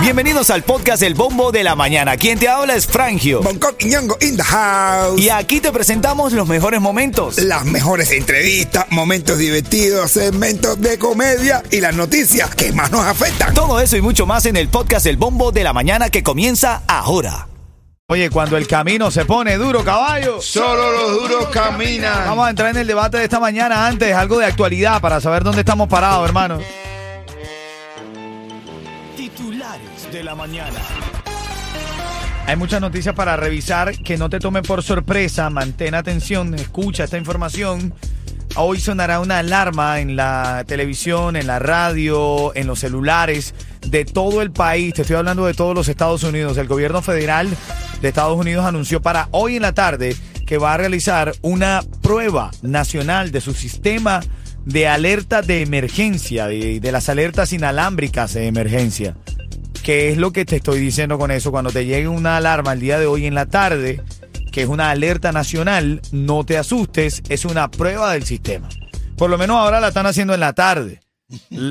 Bienvenidos al podcast El Bombo de la Mañana. Quien te habla es Frangio. Bangkok y Ñongo in the house. Y aquí te presentamos los mejores momentos. Las mejores entrevistas, momentos divertidos, segmentos de comedia y las noticias que más nos afectan. Todo eso y mucho más en el podcast El Bombo de la Mañana que comienza ahora. Oye, cuando el camino se pone duro, caballo. Solo los duros caminan. Vamos a entrar en el debate de esta mañana antes, algo de actualidad para saber dónde estamos parados, hermano. De la mañana. Hay muchas noticias para revisar que no te tomen por sorpresa. Mantén atención, escucha esta información. Hoy sonará una alarma en la televisión, en la radio, en los celulares de todo el país. Te estoy hablando de todos los Estados Unidos. El gobierno federal de Estados Unidos anunció para hoy en la tarde que va a realizar una prueba nacional de su sistema de alerta de emergencia, de, de las alertas inalámbricas de emergencia. ¿Qué es lo que te estoy diciendo con eso? Cuando te llegue una alarma el día de hoy en la tarde, que es una alerta nacional, no te asustes, es una prueba del sistema. Por lo menos ahora la están haciendo en la tarde.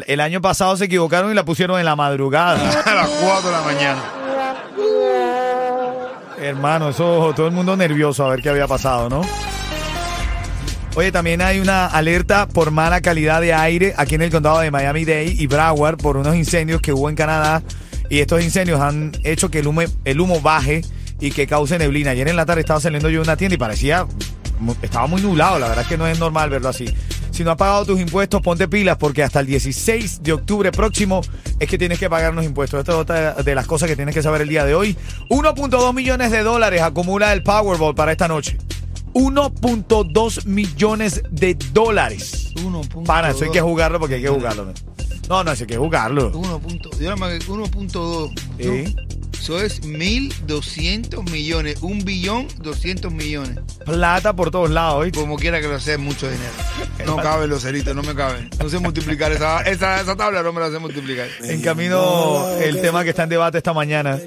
El año pasado se equivocaron y la pusieron en la madrugada. A las 4 de la mañana. Hermano, eso todo el mundo nervioso a ver qué había pasado, ¿no? Oye, también hay una alerta por mala calidad de aire aquí en el condado de Miami-Dade y Broward por unos incendios que hubo en Canadá. Y estos incendios han hecho que el humo, el humo baje y que cause neblina. Ayer en la tarde estaba saliendo yo de una tienda y parecía, estaba muy nublado. La verdad es que no es normal verlo así. Si no has pagado tus impuestos, ponte pilas porque hasta el 16 de octubre próximo es que tienes que pagar los impuestos. Esto es otra de las cosas que tienes que saber el día de hoy. 1.2 millones de dólares acumula el Powerball para esta noche. 1.2 millones de dólares. 1.2. Para, eso hay que jugarlo porque hay que jugarlo. No, no, eso hay que jugarlo. 1. punto- yo nada más que 1.2. Sí. ¿no? Eso es 1.200 millones. Un billón 200 millones. Plata por todos lados, ¿oíste? Como quiera que lo sea, mucho dinero. No caben los ceritos, no me caben. No sé multiplicar esa, esa, esa tabla, no me la sé multiplicar. En camino el tema que está en debate esta mañana.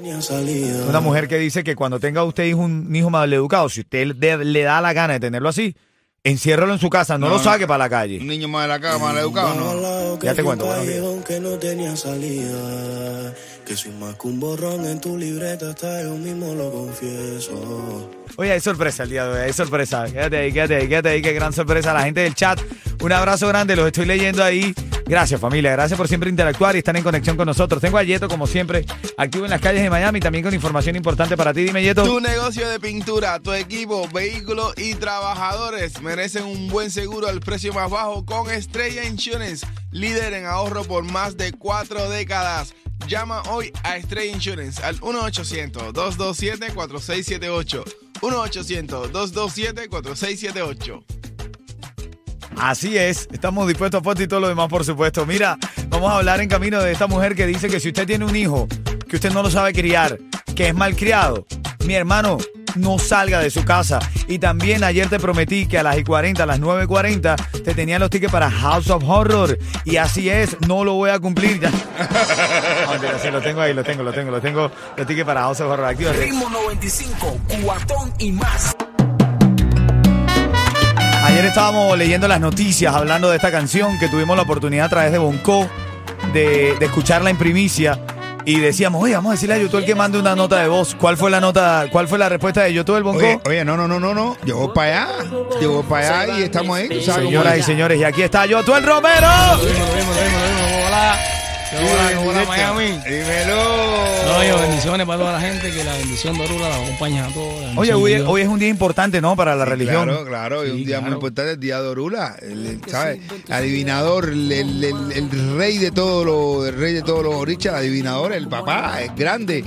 Una mujer que dice que cuando tenga usted hijo, un hijo maleducado, si usted le, le da la gana de tenerlo así, enciérralo en su casa, no, No, lo no. saque para la Un calle. niño más de la casa, mal educado, no. Ya te cuento, buenos días. que no tenía salida. Que soy más que un borrón en tu libreta, hasta yo mismo lo confieso. Oye, hay sorpresa el día de hoy, hay sorpresa. Quédate ahí, quédate ahí, quédate ahí, qué gran sorpresa. La gente del chat, un abrazo grande, los estoy leyendo ahí. Gracias familia, gracias por siempre interactuar y estar en conexión con nosotros. Tengo a Yeto, como siempre, activo en las calles de Miami, también con información importante para ti. Dime, Yeto. Tu negocio de pintura, tu equipo, vehículos y trabajadores merecen un buen seguro al precio más bajo con Estrella Insurance, líder en ahorro por más de cuatro décadas. Llama hoy a Estrella Insurance al 1-800-227-4678. 1-800-227-4678. Así es, estamos dispuestos a foto y todo lo demás, por supuesto. Mira, vamos a hablar en camino de esta mujer que dice que si usted tiene un hijo, que usted no lo sabe criar, que es malcriado, mi hermano, no salga de su casa. Y también ayer te prometí que a las y 40, a las 9 y 40, te tenía los tickets para House of Horror. Y así es, no lo voy a cumplir ya. No, sí, lo tengo ahí, lo tengo, lo tengo, lo tengo, los tickets para House of Horror. Actívate. Ritmo 95, cuatón y más. Ayer estábamos leyendo las noticias hablando de esta canción que tuvimos la oportunidad a través de Bonco de, de escucharla en primicia y decíamos, oye, vamos a decirle a Yotuel que mande una nota de voz. ¿Cuál fue la nota, cuál fue la respuesta de Yotuel Bonco? Oye, oye, no, no, no, no, no. Yo voy para allá. Yo voy para allá y estamos ahí. ¿tú sabes cómo Señoras y es? señores, y aquí está Yotuel Romero. Hola. Hola, hola, Miami. Dímelo. No, yo, bendiciones para toda la gente, que la bendición de Orula la acompaña a todos. Oye, hoy, Dios. hoy es un día importante, ¿no? Para la religión. Claro, claro, y un Sí, día muy claro. importante, el día de Orula, el, el, ¿sabes? Adivinador, el, el- el- el rey de todos los, el rey de todos los orichas, adivinador, el papá, es grande,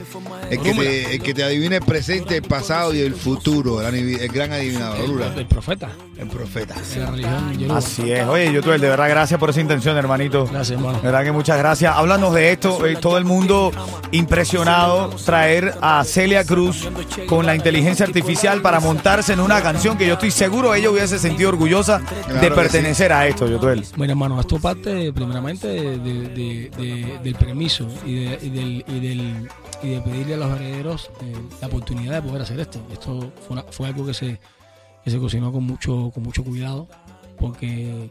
el que, te, el que te adivina el presente, el pasado y el futuro, el, el gran adivinador, Orula, El profeta el profeta. Así es. Oye, Yotuel, de verdad, gracias por esa intención, hermanito. Gracias, hermano. De verdad que muchas gracias. Háblanos de esto. eh, todo el mundo impresionado traer a Celia Cruz con la inteligencia artificial para montarse en una canción que yo estoy seguro ella hubiese sentido orgullosa de pertenecer a esto, Yotuel. Bueno, hermano, esto parte primeramente de- de- de- del permiso y, de, y del, y, del- y de pedirle a los herederos eh, la oportunidad de poder hacer esto. Esto fue, una- fue algo que se, que se cocinó con mucho, con mucho cuidado porque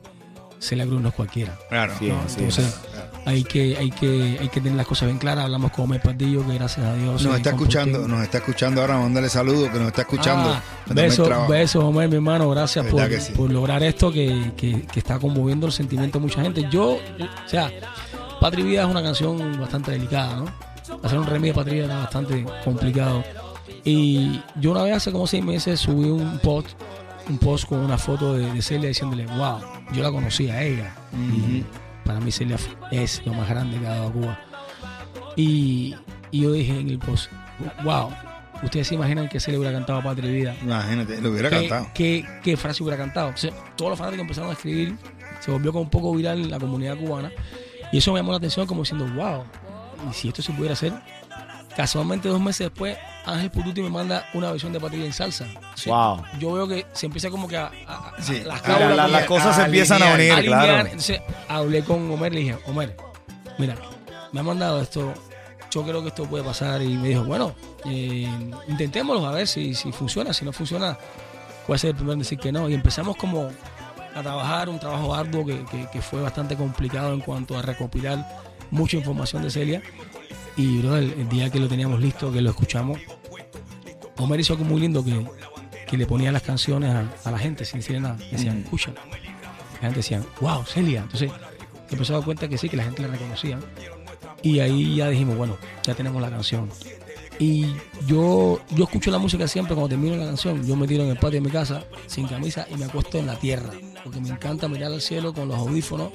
Celia Cruz no es cualquiera. Claro. Sí, ¿no? Entonces, es. hay que, hay que, hay que tener las cosas bien claras. Hablamos con Omer Pardillo, que gracias a Dios. Nos está escuchando, nos está escuchando ahora, mándale saludos, que nos está escuchando. Ah, besos, besos, Omer, mi hermano. Gracias por, sí. por lograr esto que, que- que está conmoviendo el sentimiento de mucha gente. Yo, o sea, Patria Vida es una canción bastante delicada, ¿no? Hacer un remix de Patria era bastante complicado. Y yo una vez hace como seis meses subí un post, un post con una foto de, de Celia diciéndole, wow, yo la conocí a ella. Y para mí Celia es lo más grande que ha dado a Cuba. Y, y yo dije en el post, wow, ustedes se imaginan que Celia hubiera cantado Patria y Vida. Imagínate, lo hubiera ¿Qué, cantado. qué, qué frase hubiera cantado? Todos los fanáticos empezaron a escribir, se volvió como un poco viral en la comunidad cubana. Y eso me llamó la atención como diciendo, wow, y si esto se pudiera hacer. Casualmente dos meses después, Ángel Pututi me manda una versión de Patria en salsa. Sí, Wow. Yo veo que se empieza como que a, a- a- Sí. las La- las cosas se empiezan a unir, claro. Entonces hablé con Homer, le dije, Homer, mira, me ha mandado esto, yo creo que esto puede pasar. Y me dijo, bueno, eh, intentémoslo a ver si, si funciona, si no funciona, puede ser el primero en decir que no. Y empezamos como a trabajar, un trabajo arduo que, que- que fue bastante complicado en cuanto a recopilar mucha información de Celia. Y bro, el, el día que lo teníamos listo, que lo escuchamos, Homer hizo algo muy lindo que, que le ponía las canciones a, a la gente sin decir nada. Decían, escucha. La gente decía, wow, Celia. Entonces empezó a dar cuenta que sí, que la gente la reconocía. Y ahí ya dijimos, bueno, ya tenemos la canción. Y yo, yo escucho la música siempre cuando termino la canción. Yo me tiro en el patio de mi casa sin camisa y me acuesto en la tierra. Porque me encanta mirar al cielo con los audífonos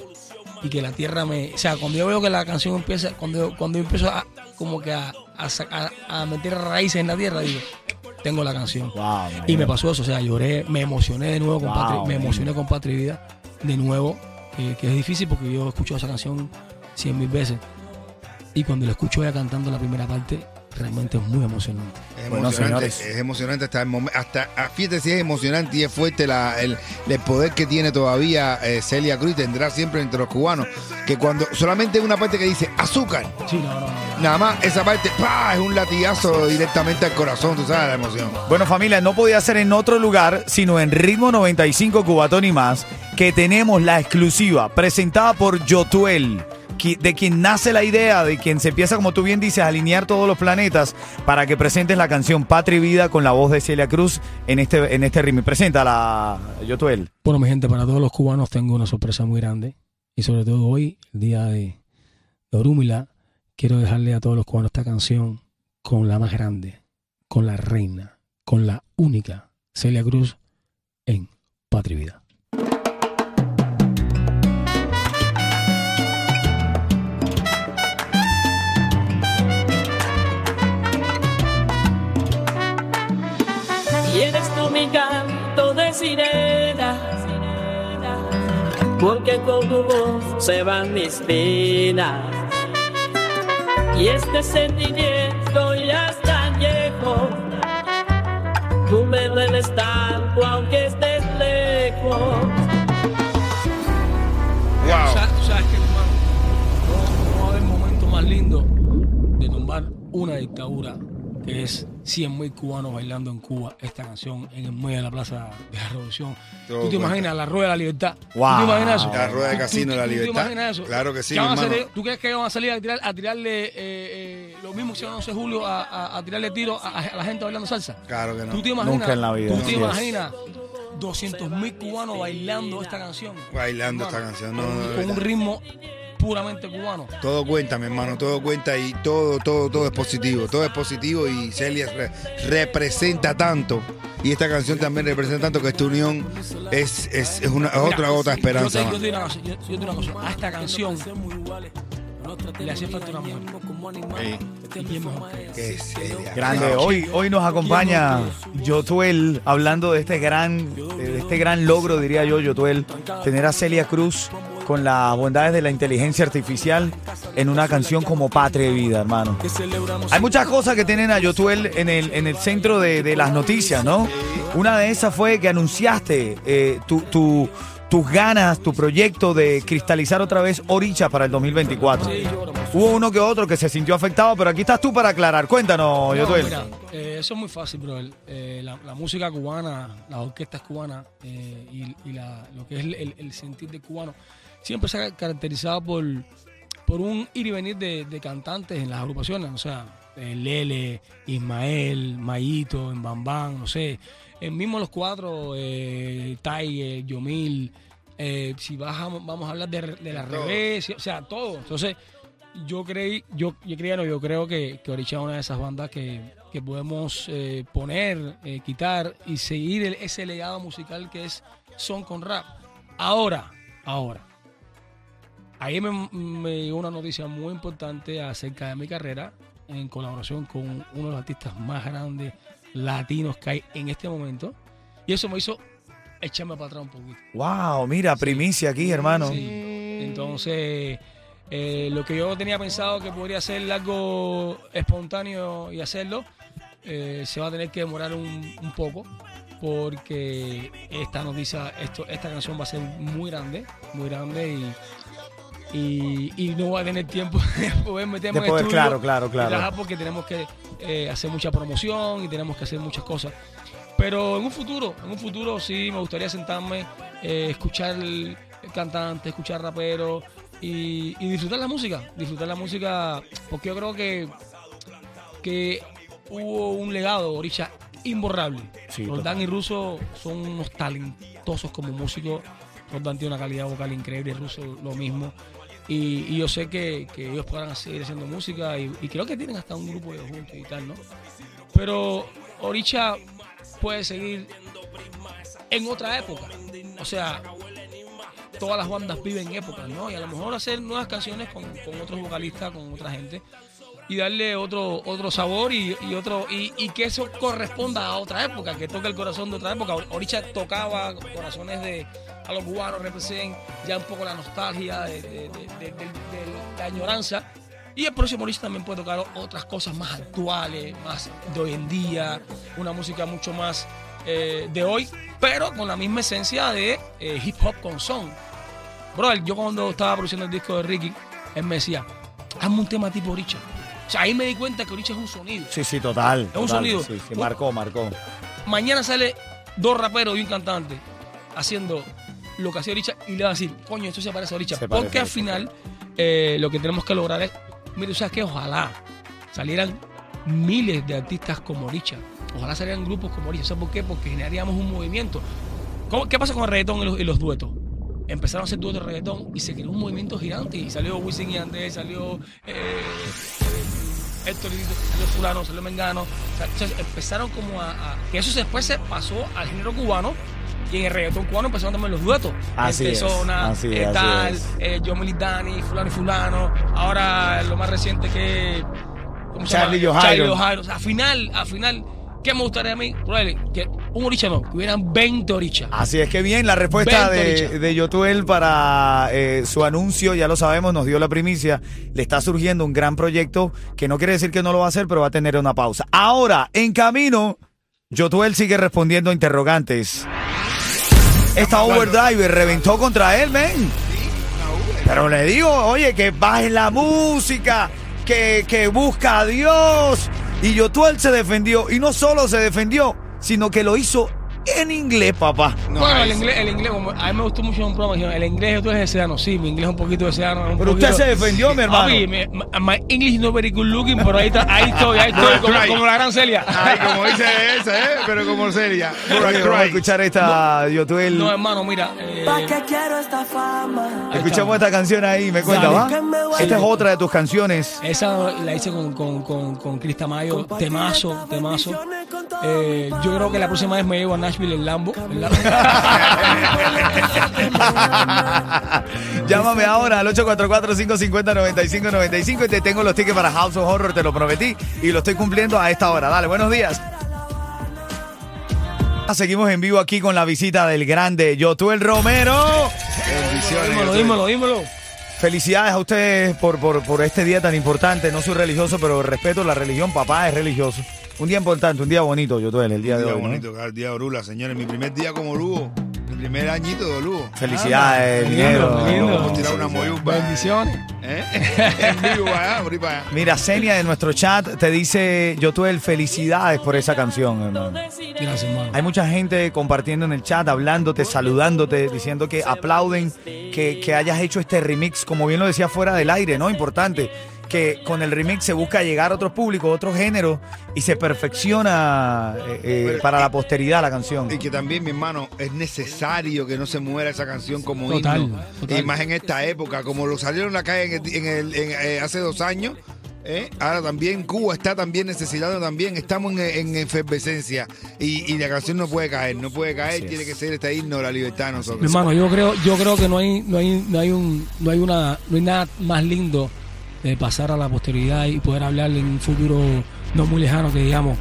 y que la tierra me. O sea, cuando yo veo que la canción empieza, cuando, cuando yo empiezo a como que a, a, a- meter raíces en la tierra, digo, tengo la canción. Wow, Y me pasó eso, o sea, lloré, me emocioné de nuevo con Wow, me emocioné con Patria y Vida de nuevo, que, que es difícil porque yo he escuchado esa canción cien mil veces. Y cuando la escucho ella cantando la primera parte, realmente es muy emocionante. Es Bueno, emocionante, señores. es emocionante hasta el momento, hasta ah, fíjate si es emocionante y es fuerte la- el, el poder que tiene todavía eh, Celia Cruz y tendrá siempre entre los cubanos, que cuando solamente una parte que dice azúcar, Sí, no, no, no. no. nada más esa parte ¡pah! es un latigazo directamente al corazón, tú sabes la emoción. Bueno, familia, no podía ser en otro lugar, sino en Ritmo 95 Cubatón y más, que tenemos la exclusiva presentada por Yotuel, de quien nace la idea, de quien se empieza, como tú bien dices, a alinear todos los planetas para que presentes la canción Patria y Vida con la voz de Celia Cruz en este, en este ritmo. Preséntala, Yotuel. Bueno, mi gente, para todos los cubanos tengo una sorpresa muy grande. Y sobre todo hoy, el día de, Orúmila, quiero dejarle a todos los cubanos esta canción con la más grande, con la reina, con la única Celia Cruz en Patria Vida. Sirena, porque con tu voz se van mis penas. Y este sentimiento ya es tan viejo, tú me dueles tanto aunque estés lejos. Wow. Sabes hermano, no, no va a haber momento más lindo de tumbar una dictadura que es 100 mil cubanos bailando en Cuba esta canción en el medio de la Plaza de la Revolución. Todo ¿Tú te cuenta. imaginas la rueda de la libertad? Wow. ¿Tú te imaginas eso? La rueda de ¿Tú- casino de la tú- tú te libertad. imaginas eso? Claro que sí. ¿Tú crees que van a salir a, tirar, a tirarle eh, eh, lo mismo que hicieron el 11 de julio a, a- a tirarle tiro a, a la gente bailando salsa? Claro que no. ¿Tú te imaginas? Nunca en la vida, ¿Tú te es. imaginas 200 mil cubanos bailando esta canción? Bailando esta canción, no, con, no, con un ritmo puramente cubano. Todo cuenta, mi hermano, todo cuenta y todo, todo, todo es positivo. Todo es positivo y Celia re- representa tanto. Y esta canción también representa tanto que esta unión es, es, es una, es otra gota de esperanza. Yo te, yo más. te digo una cosa, yo- yo te digo una cosa, a esta canción le hacía falta una mujer. Sí, ¿Y quién mejor que ella? que es Celia. Grande. Hoy, hoy nos acompaña Yotuel hablando de este gran, de este gran logro, diría yo, Yotuel, tener a Celia Cruz con las bondades de la inteligencia artificial en una canción como Patria y Vida, hermano. Hay muchas cosas que tienen a Yotuel en el, en el centro de, de las noticias, ¿no? Una de esas fue que anunciaste eh, tu, tu- tus ganas, tu proyecto de cristalizar otra vez Oricha para el 2024. Sí, yo, hubo uno que otro que se sintió afectado, pero aquí estás tú para aclarar. Cuéntanos, No, Yotuel. mira, eh, eso es muy fácil, bro. Eh, la, la música cubana, las orquestas cubanas eh, y, y la- lo que es el, el- el sentir del cubano siempre se ha caracterizado por, por un ir y venir de, de cantantes en las agrupaciones. O sea, eh, Lele, Ismael, Mayito, en Bambán, no sé. Eh, mismo los cuatro, eh, Tiger, Yomil. eh, si a- vamos a hablar de, de la revés, o sea, todo. Entonces, yo creí, yo, yo creía, no, yo creo que, que Oricha es una de esas bandas que, que podemos eh, poner, eh, quitar y seguir el- ese legado musical que es son con rap. Ahora, ahora. Ahí me, me llegó una noticia muy importante acerca de mi carrera en colaboración con uno de los artistas más grandes latinos que hay en este momento. Y eso me hizo echarme para atrás un poquito. Wow, mira, primicia aquí, hermano. Sí. Entonces, eh, lo que yo tenía pensado que podría ser algo espontáneo y hacerlo, eh, se va a tener que demorar un, un poco porque esta noticia, esto, esta canción va a ser muy grande, muy grande y, y, y no voy a tener tiempo de poder meterme De en poder, estudio claro, claro, claro. trabajar porque tenemos que eh, hacer mucha promoción y tenemos que hacer muchas cosas. Pero en un futuro, en un futuro sí me gustaría sentarme, eh, escuchar el, el cantante, escuchar rapero y, y disfrutar la música. Disfrutar la música porque yo creo que, que hubo un legado, Oricha, imborrable. Sí, Roldán y Russo son unos talentosos como músicos. Roldán tiene una calidad vocal increíble, Russo lo mismo. Y, y yo sé que, que ellos podrán seguir haciendo música y, creo que tienen hasta un grupo de juntos y tal, ¿no? Pero Oricha puede seguir en otra época. O sea, todas las bandas viven épocas, ¿no? Y a lo mejor hacer nuevas canciones con, con otros vocalistas, con otra gente y darle otro otro sabor y, y otro y, y que eso corresponda a otra época, que toque el corazón de otra época. Oricha tocaba corazones de a los cubanos, representen ya un poco la nostalgia, de, de- de- de- de- de la añoranza. Y el próximo Oricha también puede tocar otras cosas más actuales, más de hoy en día, una música mucho más eh, de hoy, pero con la misma esencia de eh, hip hop con son. Brother, yo cuando estaba produciendo el disco de Ricky, él me decía, hazme un tema tipo Oricha. O sea, ahí me di cuenta que Oricha es un sonido. Sí, sí, total. un total, sonido. Sí, sí, marcó, marcó. Mañana sale dos raperos y un cantante haciendo lo que hacía Oricha y le va a decir, coño, esto se parece a Oricha. Se parece Porque a al final eh, lo que tenemos que lograr es, mire, ¿sabes qué? Ojalá salieran miles de artistas como Oricha. Ojalá salieran grupos como Oricha. ¿Sabes por qué? Porque generaríamos un movimiento. ¿Cómo- ¿Qué pasa con el reggaetón y los, y los duetos? Empezaron a hacer duetos de reggaetón y se creó un movimiento gigante. Y salió Wisin y Andrés, salió eh, Héctor salió Fulano, salió Mengano. O sea, empezaron como a, a- Que eso después se pasó al género cubano. Y en el reggaetón cubano empezaron también los duetos. Así es, así eh, así tal, es. eh, John Militani, Fulano y Fulano. Ahora lo más reciente que. ¿cómo se Charlie llama? Johairo. Charlie. O sea, al final, al final, ¿qué me gustaría a mí? Que un oricha no, que hubieran 20 orichas. Así es que bien, la respuesta de, de Yotuel para eh, su anuncio, ya lo sabemos, nos dio la primicia. Le está surgiendo un gran proyecto que no quiere decir que no lo va a hacer, pero va a tener una pausa. Ahora, en camino, Yotuel sigue respondiendo a interrogantes. Esta Overdriver reventó contra él, men. Pero le digo, oye, que baje la música, que, que busca a Dios. Y Yotuel se defendió. Y no solo se defendió, sino que lo hizo en inglés, papá. No, bueno, el inglés, el inglés, a mí me gustó mucho un programa, el inglés tú eres deseano, sí, mi inglés es un poquito deseano. Pero usted se defendió, mi hermano. Papi, mi- my, English no very good looking, pero ahí, está, ahí estoy, ahí estoy, como, la gran Celia. Ay, como dice esa, ¿eh? Pero como. Oye, Vamos a escuchar esta Yotuel. No, hermano, mira. eh, ¿Pa' qué quiero esta fama? ahí Escuchamos está. esta canción ahí, me cuenta, ¿va? Esta es otra de tus canciones. Esa la hice con, con, con, con Chris Tamayo, temazo, temazo. Eh, yo creo que la próxima vez me llevo a Nashville en Lambo. en Lambo. Llámame ahora al 844-550-9595 y te tengo los tickets para House of Horror, te lo prometí y lo estoy cumpliendo a esta hora. Dale, buenos días. Seguimos en vivo aquí con la visita del grande Yotuel Romero. dímelo, dímelo, dímelo. Felicidades a ustedes por, por, por este día tan importante. No soy religioso, pero respeto la religión. Papá es religioso. Un día importante, un día bonito, Yotuel, el día Un de día hoy. ¿no? bonito, cada día de Orula, señores. Mi primer día como Lugo. primer añito de lujo. Felicidades, lindo, dinero. lindo. Vamos a tirar una moyumba. Bendiciones. ¿Eh? en vivo, allá, por ahí para allá. Mira, Senia de nuestro chat te dice, yo tuve felicidades por esa canción, hermano. Gracias, hermano. Hay mucha gente compartiendo en el chat, hablándote, saludándote, diciendo que aplauden que, que hayas hecho este remix, como bien lo decía fuera del aire, ¿no? Importante, que con el remix se busca llegar a otros públicos, a otros géneros, y se perfecciona eh, eh, para la posteridad la canción. Y que también, mi hermano, es necesario que no se muera esa canción como Total, himno. total. Y más en esta época, como lo salieron en la calle en el- en el- en, eh, hace dos años. ¿eh? Ahora también Cuba está también necesitando también, estamos en, en efervescencia y, y la canción no puede caer, no puede caer, Así tiene es. que ser este himno de la libertad de Mi nosotros. hermano, yo creo, yo creo que no hay, no hay, no hay un, no hay una, no hay nada más lindo de pasar a la posteridad y poder hablar en un futuro no muy lejano que digamos,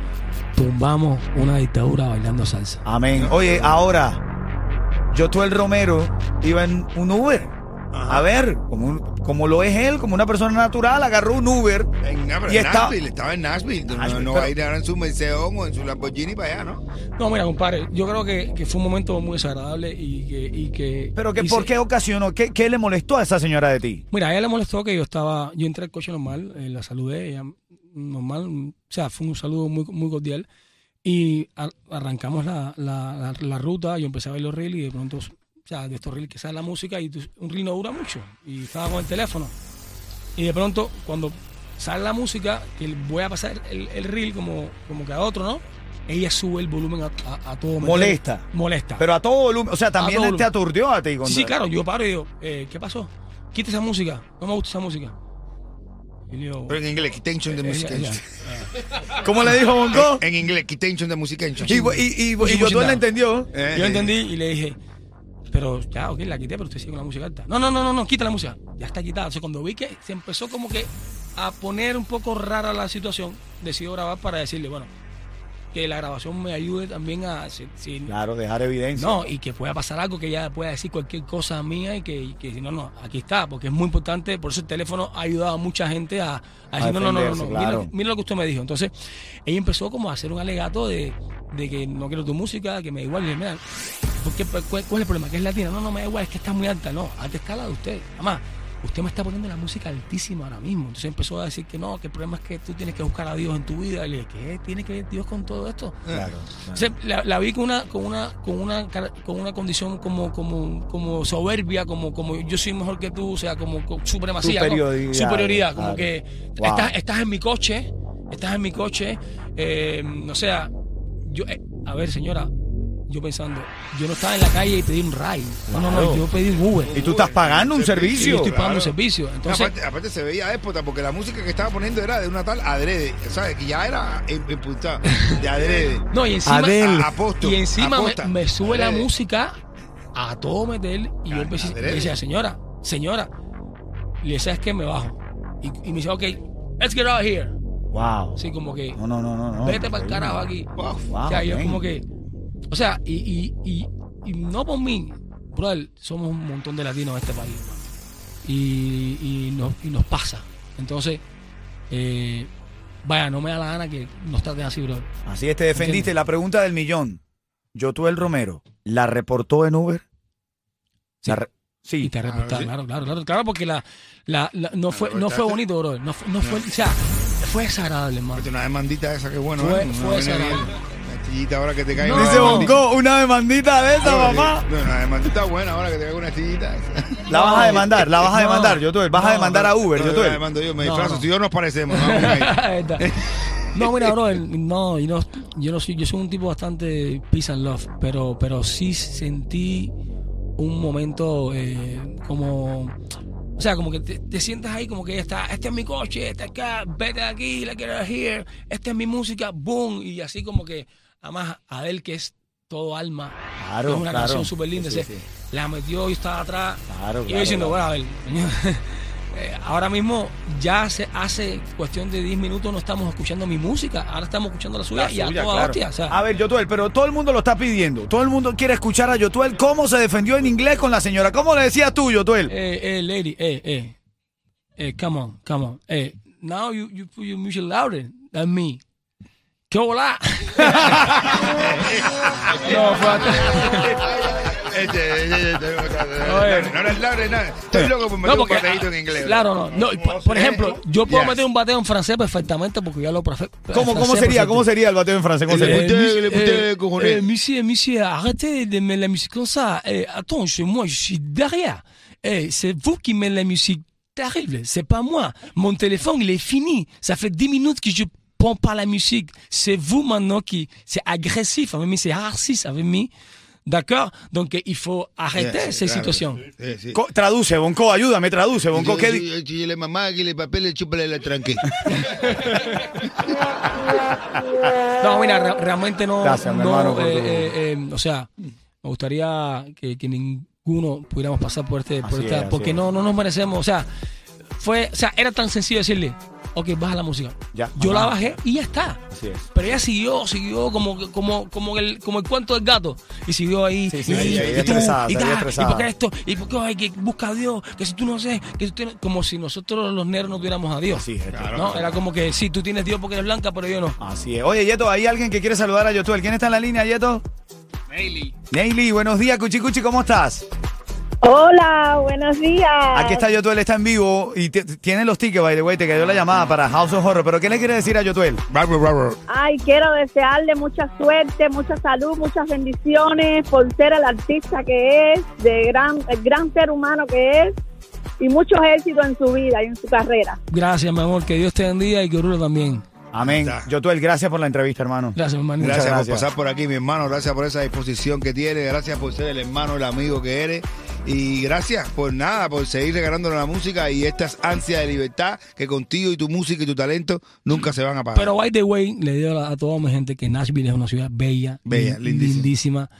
tumbamos una dictadura bailando salsa. Amén. Oye, ahora, yo tú el Romero iba en un Uber. A ver, como, un- como lo es él, como una persona natural, agarró un Uber. En, pero Y en está- Nashville, estaba en Nashville. No, Nashville, no pero- va a ir ahora en su Mercedes o en su Lamborghini para allá, ¿no? No, mira, compadre, yo creo que, que fue un momento muy desagradable y que... Y que Pero que, y ¿por se- qué ocasionó? ¿Qué, qué le molestó a esa señora de ti? Mira, a ella le molestó que yo estaba, yo entré al coche normal, eh, la saludé, ella normal, o sea, fue un saludo muy, muy cordial y a- arrancamos la, la, la, la ruta, yo empecé a ver los reels y de pronto, o sea, de estos reels que sale la música y un reel no dura mucho y estaba con el teléfono y de pronto cuando sale la música, que voy a pasar el, el reel como, como que a otro, ¿no? Ella sube el volumen a, a- a todo. meter. Molesta. Molesta. Pero a todo volumen. O sea, también te aturdió a ti. con- Sí, sí, claro, yo paro y digo, eh, ¿qué pasó? Quita esa música, no me gusta esa música. Y le digo, Pero en inglés, quitention de ella- música. ella- ¿Cómo le dijo Bongo? En inglés, quitention de música. Y, y, y, yo tú down. entendió. Eh, Yo eh. entendí y le dije, pero ya, ok, la quité, pero usted sigue con la música alta. No, no, no, no, no, quita la música. Ya está quitada. Entonces, cuando vi que se empezó como que a poner un poco rara la situación, decidí grabar para decirle, bueno, que la grabación me ayude también a... Si, si- Claro, dejar evidencia. no, y que pueda pasar algo, que ella pueda decir cualquier cosa mía y que, que si no, no, aquí está, porque es muy importante, por eso el teléfono ha ayudado a mucha gente a, a decir, no, no, no, no, no, defenderse, mira, claro. mira lo que usted me dijo. Entonces, ella empezó como a hacer un alegato de, de que no quiero tu música, que me da igual. Y dije, mira, ¿por qué, cuál, cuál es el problema? ¿Que es latina? No, no, me da igual, es que está muy alta. No, alta está la de usted. Además, usted me está poniendo la música altísima ahora mismo. Entonces empezó a decir que no, que el problema es que tú tienes que buscar a Dios en tu vida. Y le dije, ¿qué tiene que ver Dios con todo esto? Claro. Entonces, la, la vi con una, con una, con una, con una condición como, como, como soberbia, como, como yo soy mejor que tú, o sea, como con supremacía, ¿no? Superioridad, como que Wow. estás, estás en mi coche, estás en mi coche, eh, o sea, yo, eh, a ver, señora, yo pensando, yo no estaba en la calle y pedí un ride, no, no, no, yo pedí un Uber. Y tú estás pagando un Y yo servicio. estoy pagando un servicio, entonces, aparte, aparte se veía déspota porque la música que estaba poniendo era de una tal adrede, ¿sabes? Que ya era emputada, de adrede. no, y encima, Adel. A- aposto, y encima me, aposta. me sube la música a todo meter y yo Ah, empecé, le decía, señora, señora, y le decía, es que me bajo. Y, y me dice, ok, let's get out of here. Wow. Así como que, No, no, no, no. no. vete para el carajo aquí. Wow. Wow, o sea, yo man. como que, o sea, y, y, y, y no por mí, brother, somos un montón de latinos en este país, hermano. Y, y, nos, y nos pasa. Entonces, eh, vaya, no me da la gana que nos traten así, brother. Así es, te defendiste. La pregunta del millón. Yo tú el Romero, ¿la reportó en Uber? Sí. La re- Y sí. te Claro, claro, claro, claro, claro, porque la, la, la- no fue, no fue bonito, brother. No, fue- no fue, o sea, fue desagradable, hermano. Una demandita esa que bueno, Fue- ¿eh? Fue desagradable. Astillita ahora que te caiga. No, una Dice demandita. Bongo, una demandita de esa, mamá. No, una demandita buena ahora que te caiga una astillita. La vas a demandar, la vas a demandar, yo tú. Vas a demandar a Uber, yo yo tú. la demando yo, me No, disfrazo. no. Si yo nos parecemos, ¿no? No, mira, bro, no, yo no, yo no soy, yo soy un tipo bastante peace and love, pero, pero sí sentí un momento eh, como, o sea, como que te, te sientas ahí como que está, este es mi coche, este acá, vete de aquí, la quiero here, esta es mi música, boom, y así como que, además, Adel que es todo alma, Claro, es una claro. canción súper linda, Sí, la metió y estaba atrás, Claro, y yo diciendo, bueno, a ver, eh, ahora mismo ya se hace cuestión de 10 minutos no estamos escuchando mi música, ahora estamos escuchando la suya La y a suya, toda claro. hostia. O sea, A ver, Yotuel, pero todo el mundo lo está pidiendo. Todo el mundo quiere escuchar a Yotuel cómo se defendió en inglés con la señora. ¿Cómo le decías tú, Yotuel? eh, eh, lady, eh, eh, eh, come on, come on, eh, now you, you put your music louder than me. ¿Qué hola? no. No le labre nada. Estoy loco por meter un bateíto en inglés. Claro, no. no por, por ejemplo, yo puedo Yes. meter un bateo en francés perfectamente porque yo hablo profe- ¿Cómo, cómo francés sería? ¿Cómo sería el bateo en francés? ¿Cómo Eh, sería? eh, monsieur, monsieur, arrêtez de mettre la musique comme ça. Eh, attends, je- moi, je suis derrière. Eh, c'est vous qui mettez la musique terrible. C'est pas moi. Mon téléphone, il est fini. Ça fait 10 minutes que je prends pas la musique. C'est vous maintenant qui, c'est agressif avec moi, c'est raciste avec moi. D'accord? Donc, eh, il faut arrêter Yeah, ces claro. situations. Sí, sí. Co- traduce, Bonco, ayúdame, traduce, Bonco. ¿qué di- Si le mamá, que le papel, le chúpale la tranque. No, mira, re- realmente no. Gracias, mi no, hermano, eh, tu- eh, eh, o sea, me gustaría que, que ninguno pudiéramos pasar por este, por esta, es, porque es. no, no nos merecemos. O sea, fue, o sea, era tan sencillo decirle, ok, baja la música. Ya, Yo la bajé y ya está. Así es. Pero ella siguió, siguió como, como, como el, como el cuento del gato. Y siguió ahí. Sí, sí, y, sí, y sí, tú, estresada, y se veía tal, estresada. y por qué esto, y por qué hay que busca a Dios, que si tú no sé, que si tú no- como si nosotros los negros no tuviéramos a Dios. Así es, ¿no? Era como que sí, tú tienes Dios porque eres blanca, pero yo no. Así es. Oye, Yeto, ¿hay alguien que quiere saludar a Yotuel? ¿Quién está en la línea, Yeto? Neily. Neily, buenos días, Cuchi Cuchi, ¿cómo estás? Hola, buenos días. Aquí está Yotuel, está en vivo y tiene los tickets, by the way, te cayó la llamada para House of Horror. ¿Pero qué le quiere decir a Yotuel? Bravo, bravo. Ay, quiero desearle mucha suerte, mucha salud, muchas bendiciones por ser el artista que es, de gran, el gran ser humano que es y muchos éxitos en su vida y en su carrera. Gracias, mi amor. Que Dios te bendiga y que Bruno también. Amén. Yotuel, gracias por la entrevista, hermano. Gracias, mi hermanito. Gracias, Muchas por gracias. pasar por aquí, mi hermano. Gracias por esa disposición que tienes. Gracias por ser el hermano, el amigo que eres. Y gracias por nada, por seguir regalándonos la música y estas ansias de libertad que contigo y tu música y tu talento nunca se van a pagar. Pero, by the way, le digo a, a toda mi gente que Nashville es una ciudad bella, Bella, lin- lindísima. lindísima.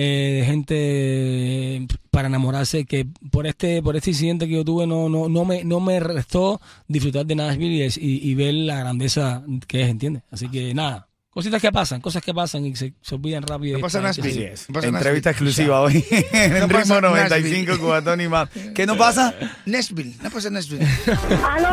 Eh, gente para enamorarse que por este por este incidente que yo tuve no no no me no me restó disfrutar de Nashville y, y- y ver la grandeza que es ¿entiendes? así que nada cositas que pasan cosas que pasan y se, se olvidan rápido No y pasa gente- Así es. No pasa Entrevista Nashville. exclusiva hoy en No Ritmo pasa 95 Nashville. Cubatón y más. ¿Qué no pasa? Nashville, no pasa Nashville. Aló.